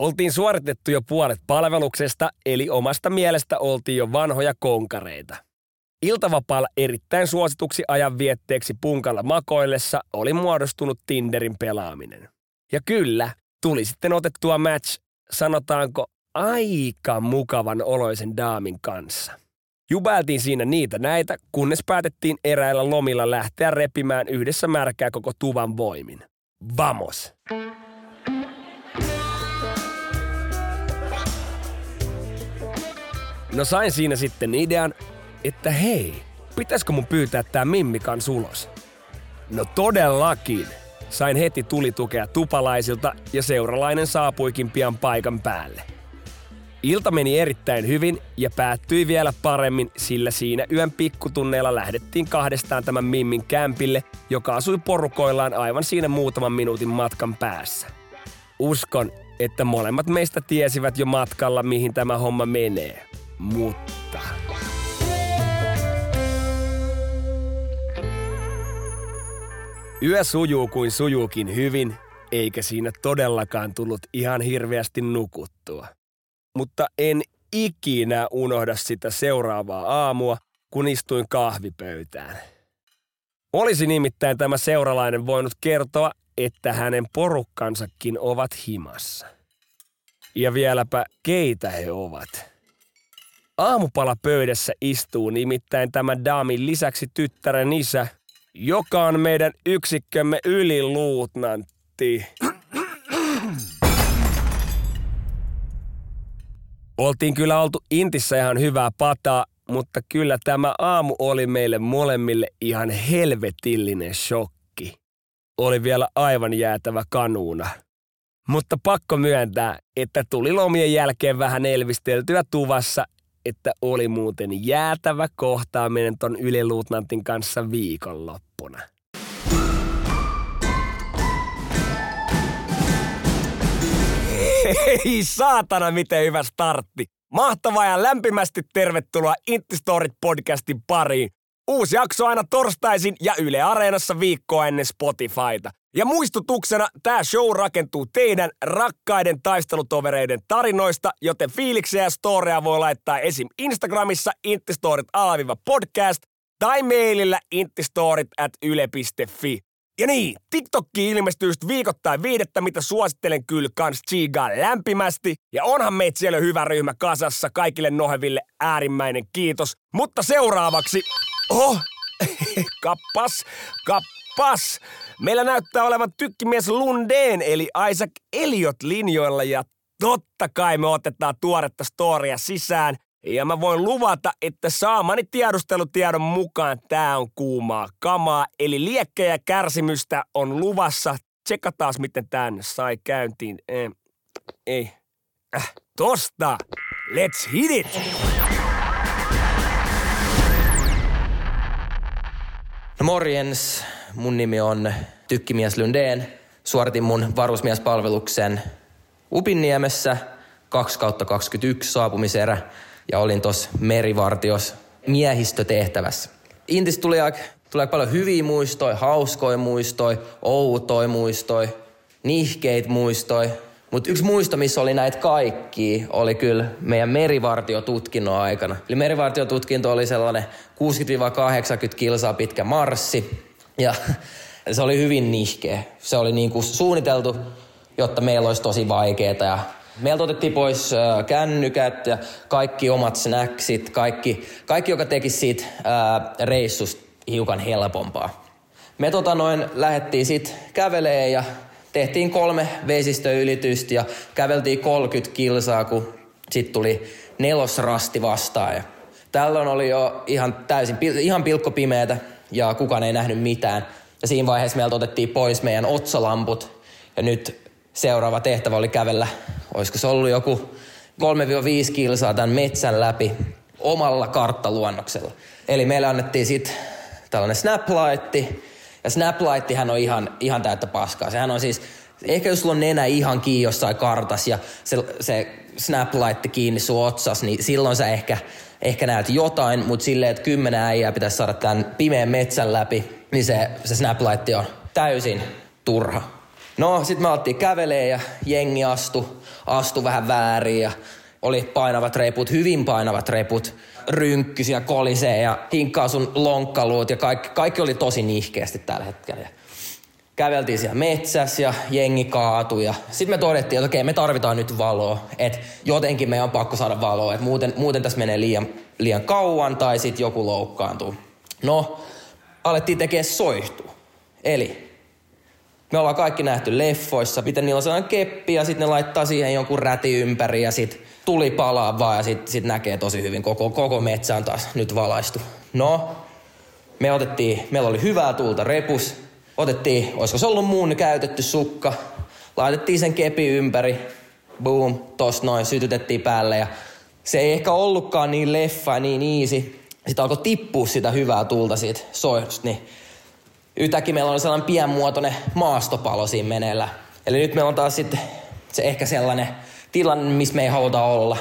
Oltiin suoritettu jo puolet palveluksesta, eli omasta mielestä oltiin jo vanhoja konkareita. Iltavapaalla erittäin suosituksi ajan vietteeksi punkalla makoillessa oli muodostunut Tinderin pelaaminen. Ja kyllä, tuli sitten otettua match, sanotaanko, aika mukavan oloisen daamin kanssa. Jubailtiin siinä niitä näitä, kunnes päätettiin eräillä lomilla lähteä repimään yhdessä märkää koko tuvan voimin. Vamos! No sain siinä sitten idean, että hei, pitäisikö mun pyytää tää Mimmikan ulos? No todellakin. Sain heti tulitukea tupalaisilta ja seuralainen saapuikin pian paikan päälle. Ilta meni erittäin hyvin ja päättyi vielä paremmin, sillä siinä yön pikkutunneilla lähdettiin kahdestaan tämän Mimmin kämpille, joka asui porukoillaan aivan siinä muutaman minuutin matkan päässä. Uskon, että molemmat meistä tiesivät jo matkalla, mihin tämä homma menee. Mutta... Yö sujuu kuin sujuukin hyvin, eikä siinä todellakaan tullut ihan hirveästi nukuttua. Mutta en ikinä unohda sitä seuraavaa aamua, kun istuin kahvipöytään. Olisi nimittäin tämä seuralainen voinut kertoa, että hänen porukkansakin ovat himassa. Ja vieläpä keitä he ovat. Aamupala pöydässä istuu nimittäin tämä daamin lisäksi tyttären isä, joka on meidän yksikkömme yliluutnantti. Oltiin kyllä oltu Intissä ihan hyvää pataa, mutta kyllä tämä aamu oli meille molemmille ihan helvetillinen shokki. Oli vielä aivan jäätävä kanuuna. Mutta pakko myöntää, että tuli lomien jälkeen vähän elvisteltyä tuvassa että oli muuten jäätävä kohtaaminen ton yliluutnantin kanssa viikonloppuna. Hei saatana, miten hyvä startti. Mahtavaa ja lämpimästi tervetuloa Intistorit podcastin pariin. Uusi jakso aina torstaisin ja Yle Areenassa viikkoa ennen Spotifyta. Ja muistutuksena, tämä show rakentuu teidän rakkaiden taistelutovereiden tarinoista, joten fiiliksiä ja storeja voi laittaa esim. Instagramissa intistorit podcast tai mailillä intistorit at yle.fi. Ja niin, TikTokki ilmestyy viikoittain viidettä, mitä suosittelen kyllä kans Chigaa lämpimästi. Ja onhan meitä siellä hyvä ryhmä kasassa, kaikille noheville äärimmäinen kiitos. Mutta seuraavaksi... Oh, kappas, kappas. Meillä näyttää olevan tykkimies Lundeen eli Isaac Eliot linjoilla ja totta kai me otetaan tuoretta storia sisään. Ja mä voin luvata, että saamani tiedustelutiedon mukaan tää on kuumaa kamaa. Eli liekkejä kärsimystä on luvassa. Tsekataan miten tän sai käyntiin. Eh, ei. Äh, tosta. Let's hit it! No morjens, mun nimi on Tykkimies Lundeen. Suoritin mun varusmiespalveluksen Upinniemessä 2 kautta 21 saapumiserä ja olin tuossa merivartios miehistötehtävässä. Intis tuli tulee paljon hyviä muistoja, hauskoja muistoja, outoja muistoja, nihkeit muistoja. Mutta yksi muisto, missä oli näitä kaikki, oli kyllä meidän merivartiotutkinnon aikana. Eli merivartiotutkinto oli sellainen 60-80 kilsaa pitkä marssi. Ja se oli hyvin nihkeä. Se oli niin kuin suunniteltu, jotta meillä olisi tosi vaikeaa ja Meiltä otettiin pois äh, kännykät ja kaikki omat snacksit, kaikki, kaikki joka teki siitä äh, reissusta hiukan helpompaa. Me tota noin lähettiin sit kävelee ja tehtiin kolme vesistöylitystä ja käveltiin 30 kilsaa, kun sit tuli nelosrasti vastaan. Ja tällöin oli jo ihan täysin, ihan pilkkopimeätä ja kukaan ei nähnyt mitään. Ja siinä vaiheessa meiltä otettiin pois meidän otsalamput ja nyt seuraava tehtävä oli kävellä, olisiko se ollut joku 3-5 kilsaa tämän metsän läpi omalla karttaluonnoksella. Eli meille annettiin sitten tällainen snaplightti, ja snaplightihan on ihan, ihan täyttä paskaa. Sehän on siis, ehkä jos sulla on nenä ihan kiinni jossain kartas ja se, se snaplightti kiinni sun otsas, niin silloin sä ehkä, ehkä näet jotain, mutta silleen, että kymmenen äijää pitäisi saada tämän pimeän metsän läpi, niin se, se snaplightti on täysin turha. No, sitten me alettiin kävelee ja jengi astu, astu vähän väärin ja oli painavat reput, hyvin painavat reput, rynkkysiä kolisee ja hinkkaa sun lonkkaluut ja kaikki, kaikki oli tosi nihkeästi tällä hetkellä. Käveltiin siellä metsässä ja jengi kaatui ja sitten me todettiin, että okei, me tarvitaan nyt valoa, että jotenkin meidän on pakko saada valoa, että muuten, muuten tässä menee liian, liian kauan tai sitten joku loukkaantuu. No, alettiin tekemään soihtu. Eli me ollaan kaikki nähty leffoissa, miten niillä on sellainen keppi ja sitten ne laittaa siihen jonkun räti ympäri ja sitten tuli palaa vaan ja sitten sit näkee tosi hyvin. Koko, koko metsä on taas nyt valaistu. No, me otettiin, meillä oli hyvää tuulta repus. Otettiin, olisiko se ollut muun käytetty sukka. Laitettiin sen kepi ympäri. Boom, tos noin, sytytettiin päälle ja se ei ehkä ollutkaan niin leffa niin easy. Sitten alkoi tippua sitä hyvää tuulta siitä soihdusta, niin yhtäkkiä meillä on sellainen pienmuotoinen maastopalo siinä meneillä. Eli nyt meillä on taas sitten se ehkä sellainen tilanne, missä me ei haluta olla.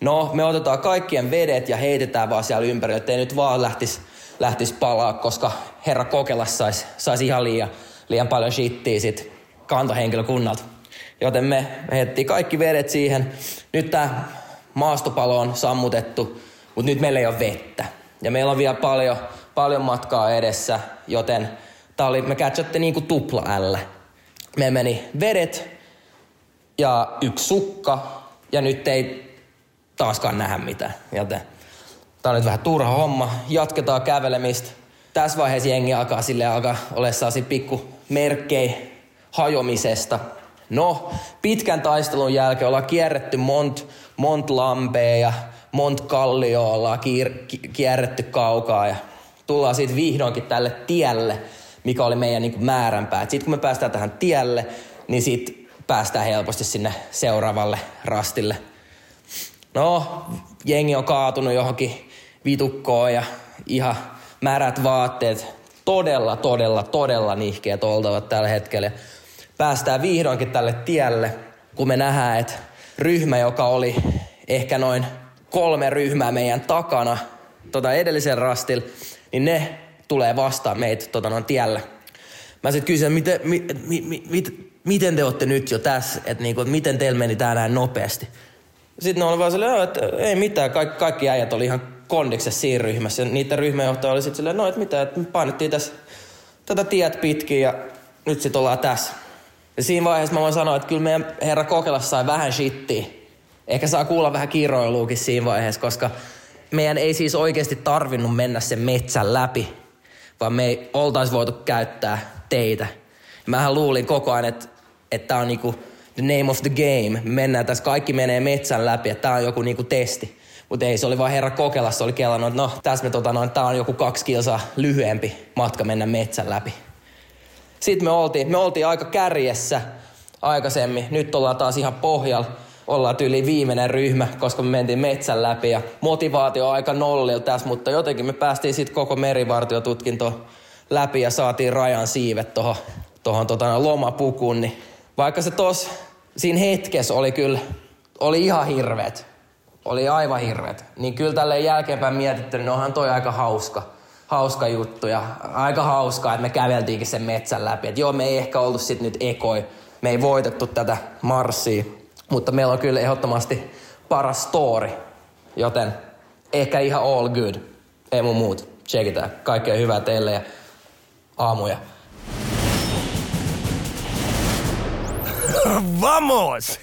No, me otetaan kaikkien vedet ja heitetään vaan siellä ympärillä, ettei nyt vaan lähtisi lähtis palaa, koska herra Kokelas saisi sais ihan liian, liian paljon shittiä sit kantohenkilökunnalta. Joten me heitettiin kaikki vedet siihen. Nyt tämä maastopalo on sammutettu, mutta nyt meillä ei ole vettä. Ja meillä on vielä paljon, paljon matkaa edessä, joten tää oli, me catchatte niinku tupla L. Me meni vedet ja yksi sukka ja nyt ei taaskaan nähdä mitään. Joten tää on nyt vähän turha homma. Jatketaan kävelemistä. Tässä vaiheessa jengi alkaa sille alkaa olla pikku merkkejä hajomisesta. No, pitkän taistelun jälkeen ollaan kierretty mont, mont lampea ja mont kallioa ollaan kiir, kierretty kaukaa ja tullaan siitä vihdoinkin tälle tielle, mikä oli meidän niin määränpää. Sitten kun me päästään tähän tielle, niin sitten päästään helposti sinne seuraavalle rastille. No, jengi on kaatunut johonkin vitukkoon ja ihan märät vaatteet. Todella, todella, todella nihkeät oltavat tällä hetkellä. Päästään vihdoinkin tälle tielle, kun me nähdään, että ryhmä, joka oli ehkä noin kolme ryhmää meidän takana tota edellisen rastil, niin ne tulee vastaan meitä tota noin tiellä. Mä sitten kysyn, miten, mi, mi, mi, mit, miten te olette nyt jo tässä, että niinku, et miten teillä meni tää näin nopeasti. Sitten ne oli vaan silleen, että ei mitään, kaikki, kaikki äijät oli ihan kondiksessa siinä ryhmässä. Ja niiden ryhmäjohtaja oli sitten silleen, no että mitä, että me painettiin tässä tätä tiet pitkin ja nyt sitten ollaan tässä. Ja siinä vaiheessa mä voin sanoa, että kyllä meidän herra Kokelas sai vähän shittiä. Ehkä saa kuulla vähän kiroiluukin siinä vaiheessa, koska meidän ei siis oikeasti tarvinnut mennä sen metsän läpi, vaan me ei oltaisi voitu käyttää teitä. Mähän luulin koko ajan, että tämä on niinku the name of the game. Me mennään tässä, kaikki menee metsän läpi, että tämä on joku niinku testi. Mutta ei, se oli vaan herra Kokelassa, oli kellannut, että no tässä me tota noin, tää on joku kaksi kilsaa lyhyempi matka mennä metsän läpi. Sitten me oltiin, me oltiin aika kärjessä aikaisemmin. Nyt ollaan taas ihan pohjalla. Ollaan tyyli viimeinen ryhmä, koska me mentiin metsän läpi ja motivaatio on aika nollilla tässä, mutta jotenkin me päästiin sitten koko merivartiotutkinto läpi ja saatiin rajan siivet tuohon tohon, tota, lomapukuun, niin vaikka se tos siinä hetkessä oli kyllä, oli ihan hirveet, oli aivan hirveet, niin kyllä tälle jälkeenpäin mietitty, niin onhan toi aika hauska, hauska juttu ja aika hauskaa, että me käveltiinkin sen metsän läpi. Et joo, me ei ehkä ollut sit nyt ekoi, me ei voitettu tätä marssia, mutta meillä on kyllä ehdottomasti paras story, joten ehkä ihan all good. Ei mun muut. Checkitään. Kaikkea hyvää teille ja aamuja. Vamos!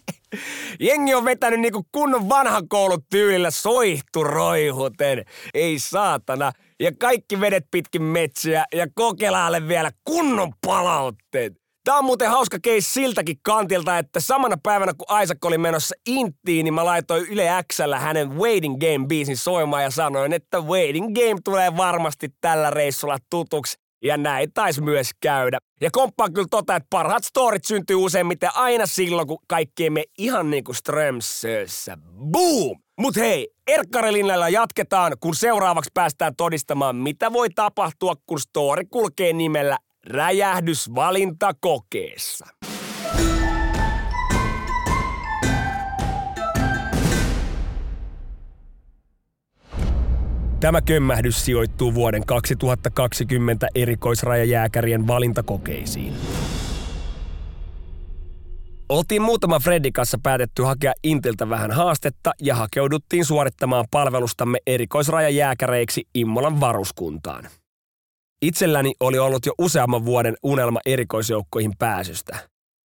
Jengi on vetänyt niinku kunnon vanhan koulun tyylillä soihtu roihuten. Ei saatana. Ja kaikki vedet pitkin metsiä ja kokelaalle vielä kunnon palautteet. Tää on muuten hauska case siltäkin kantilta, että samana päivänä kun Isaac oli menossa Inttiin, niin mä laitoin Yle Xllä hänen Waiting Game-biisin soimaan ja sanoin, että Waiting Game tulee varmasti tällä reissulla tutuksi. Ja näin taisi myös käydä. Ja komppaan kyllä tota, että parhaat storit syntyy useimmiten aina silloin, kun kaikki emme ihan niinku Strömsössä. Boom! Mut hei, Erkkarelinnalla jatketaan, kun seuraavaksi päästään todistamaan, mitä voi tapahtua, kun story kulkee nimellä räjähdysvalintakokeessa. Tämä kömmähdys sijoittuu vuoden 2020 erikoisrajajääkärien valintakokeisiin. Oltiin muutama Freddy kanssa päätetty hakea Intiltä vähän haastetta ja hakeuduttiin suorittamaan palvelustamme erikoisrajajääkäreiksi Immolan varuskuntaan. Itselläni oli ollut jo useamman vuoden unelma erikoisjoukkoihin pääsystä.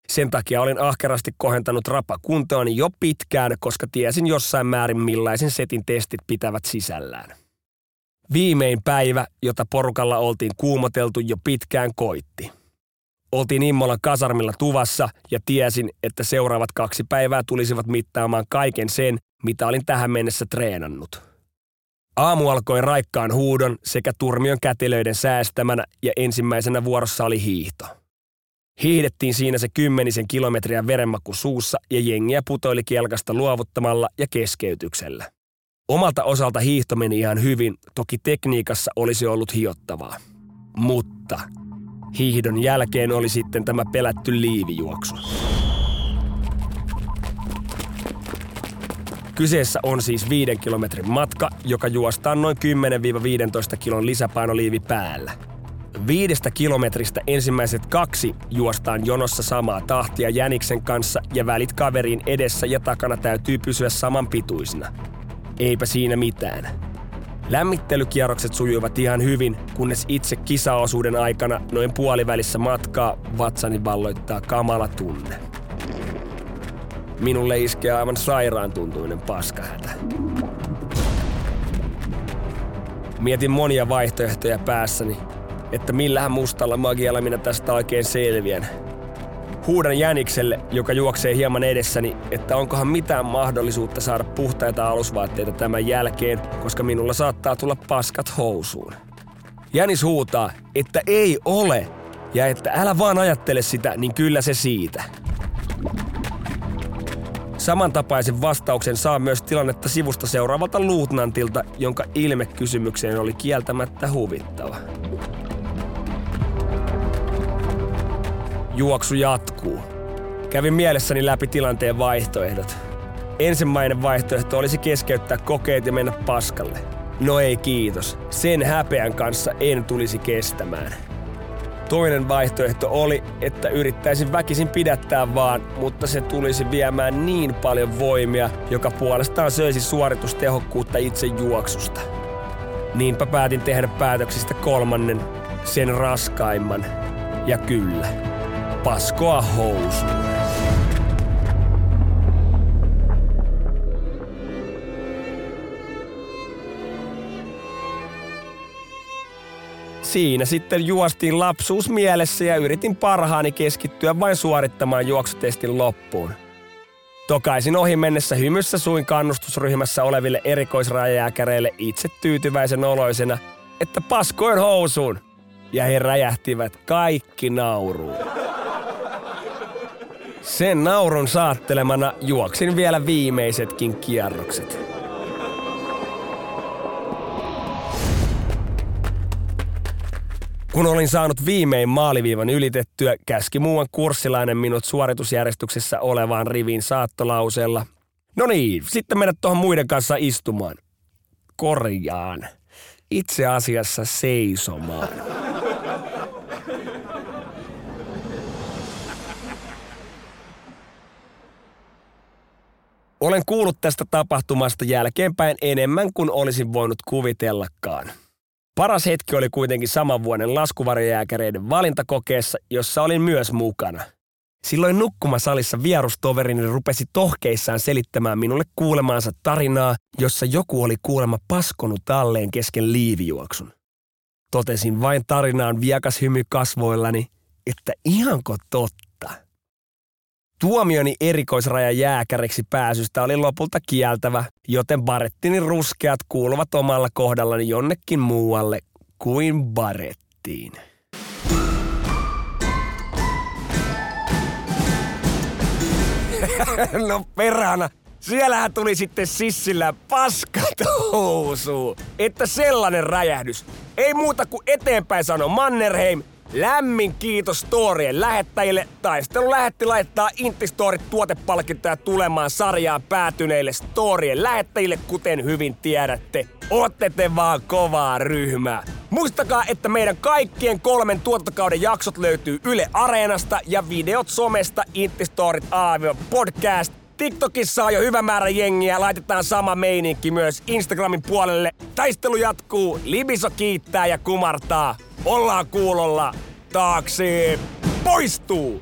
Sen takia olin ahkerasti kohentanut rapakuntoani jo pitkään, koska tiesin jossain määrin millaisen setin testit pitävät sisällään. Viimein päivä, jota porukalla oltiin kuumoteltu jo pitkään koitti. Oltiin Immolan kasarmilla tuvassa ja tiesin, että seuraavat kaksi päivää tulisivat mittaamaan kaiken sen, mitä olin tähän mennessä treenannut. Aamu alkoi raikkaan huudon sekä turmion kätilöiden säästämänä ja ensimmäisenä vuorossa oli hiihto. Hiihdettiin siinä se kymmenisen kilometriä verenmaku suussa ja jengiä putoili kielkasta luovuttamalla ja keskeytyksellä. Omalta osalta hiihto meni ihan hyvin, toki tekniikassa olisi ollut hiottavaa. Mutta hiihdon jälkeen oli sitten tämä pelätty liivijuoksu. Kyseessä on siis viiden kilometrin matka, joka juostaan noin 10-15 kilon lisäpainoliivi päällä. Viidestä kilometristä ensimmäiset kaksi juostaan jonossa samaa tahtia Jäniksen kanssa ja välit kaverin edessä ja takana täytyy pysyä saman pituisina. Eipä siinä mitään. Lämmittelykierrokset sujuivat ihan hyvin, kunnes itse kisaosuuden aikana noin puolivälissä matkaa vatsani valloittaa kamala tunne. Minulle iskee aivan sairaan tuntuinen paskahätä. Mietin monia vaihtoehtoja päässäni, että millähän mustalla magialla minä tästä oikein selviän – Huudan Jänikselle, joka juoksee hieman edessäni, että onkohan mitään mahdollisuutta saada puhtaita alusvaatteita tämän jälkeen, koska minulla saattaa tulla paskat housuun. Jänis huutaa, että ei ole, ja että älä vaan ajattele sitä, niin kyllä se siitä. Samantapaisen vastauksen saa myös tilannetta sivusta seuraavalta luutnantilta, jonka ilme kysymykseen oli kieltämättä huvittava. Juoksu jatkuu. Kävin mielessäni läpi tilanteen vaihtoehdot. Ensimmäinen vaihtoehto olisi keskeyttää kokeet ja mennä paskalle. No ei kiitos. Sen häpeän kanssa en tulisi kestämään. Toinen vaihtoehto oli, että yrittäisin väkisin pidättää vaan, mutta se tulisi viemään niin paljon voimia, joka puolestaan söisi suoritustehokkuutta itse juoksusta. Niinpä päätin tehdä päätöksistä kolmannen, sen raskaimman. Ja kyllä, paskoa housu. Siinä sitten juostiin lapsuus mielessä ja yritin parhaani keskittyä vain suorittamaan juoksutestin loppuun. Tokaisin ohi mennessä hymyssä suin kannustusryhmässä oleville erikoisrajajääkäreille itse tyytyväisen oloisena, että paskoin housuun. Ja he räjähtivät kaikki nauruun. Sen naurun saattelemana juoksin vielä viimeisetkin kierrokset. Kun olin saanut viimein maaliviivan ylitettyä, käski muuan kurssilainen minut suoritusjärjestyksessä olevaan riviin saattolauseella. No niin, sitten mennä tuohon muiden kanssa istumaan. Korjaan. Itse asiassa seisomaan. Olen kuullut tästä tapahtumasta jälkeenpäin enemmän kuin olisin voinut kuvitellakaan. Paras hetki oli kuitenkin saman vuoden laskuvarjojääkäreiden valintakokeessa, jossa olin myös mukana. Silloin nukkumasalissa vierustoverini rupesi tohkeissaan selittämään minulle kuulemaansa tarinaa, jossa joku oli kuulemma paskonut talleen kesken liivijuoksun. Totesin vain tarinaan viekas hymy kasvoillani, että ihanko totta. Tuomioni erikoisraja jääkäreksi pääsystä oli lopulta kieltävä, joten barettini ruskeat kuuluvat omalla kohdallani jonnekin muualle kuin barettiin. no perhana, siellähän tuli sitten sissillä paskat housuun. Että sellainen räjähdys. Ei muuta kuin eteenpäin sano Mannerheim. Lämmin kiitos storien lähettäjille. Taistelu lähetti laittaa Intistorit tuotepalkintoja tulemaan sarjaan päätyneille storien lähettäjille, kuten hyvin tiedätte. Ootte te vaan kovaa ryhmää. Muistakaa, että meidän kaikkien kolmen tuotantokauden jaksot löytyy Yle Areenasta ja videot somesta Intistorit podcast. TikTokissa on jo hyvä määrä jengiä, laitetaan sama meininki myös Instagramin puolelle. Taistelu jatkuu, Libiso kiittää ja kumartaa. Ollaan kuulolla, taakse poistuu!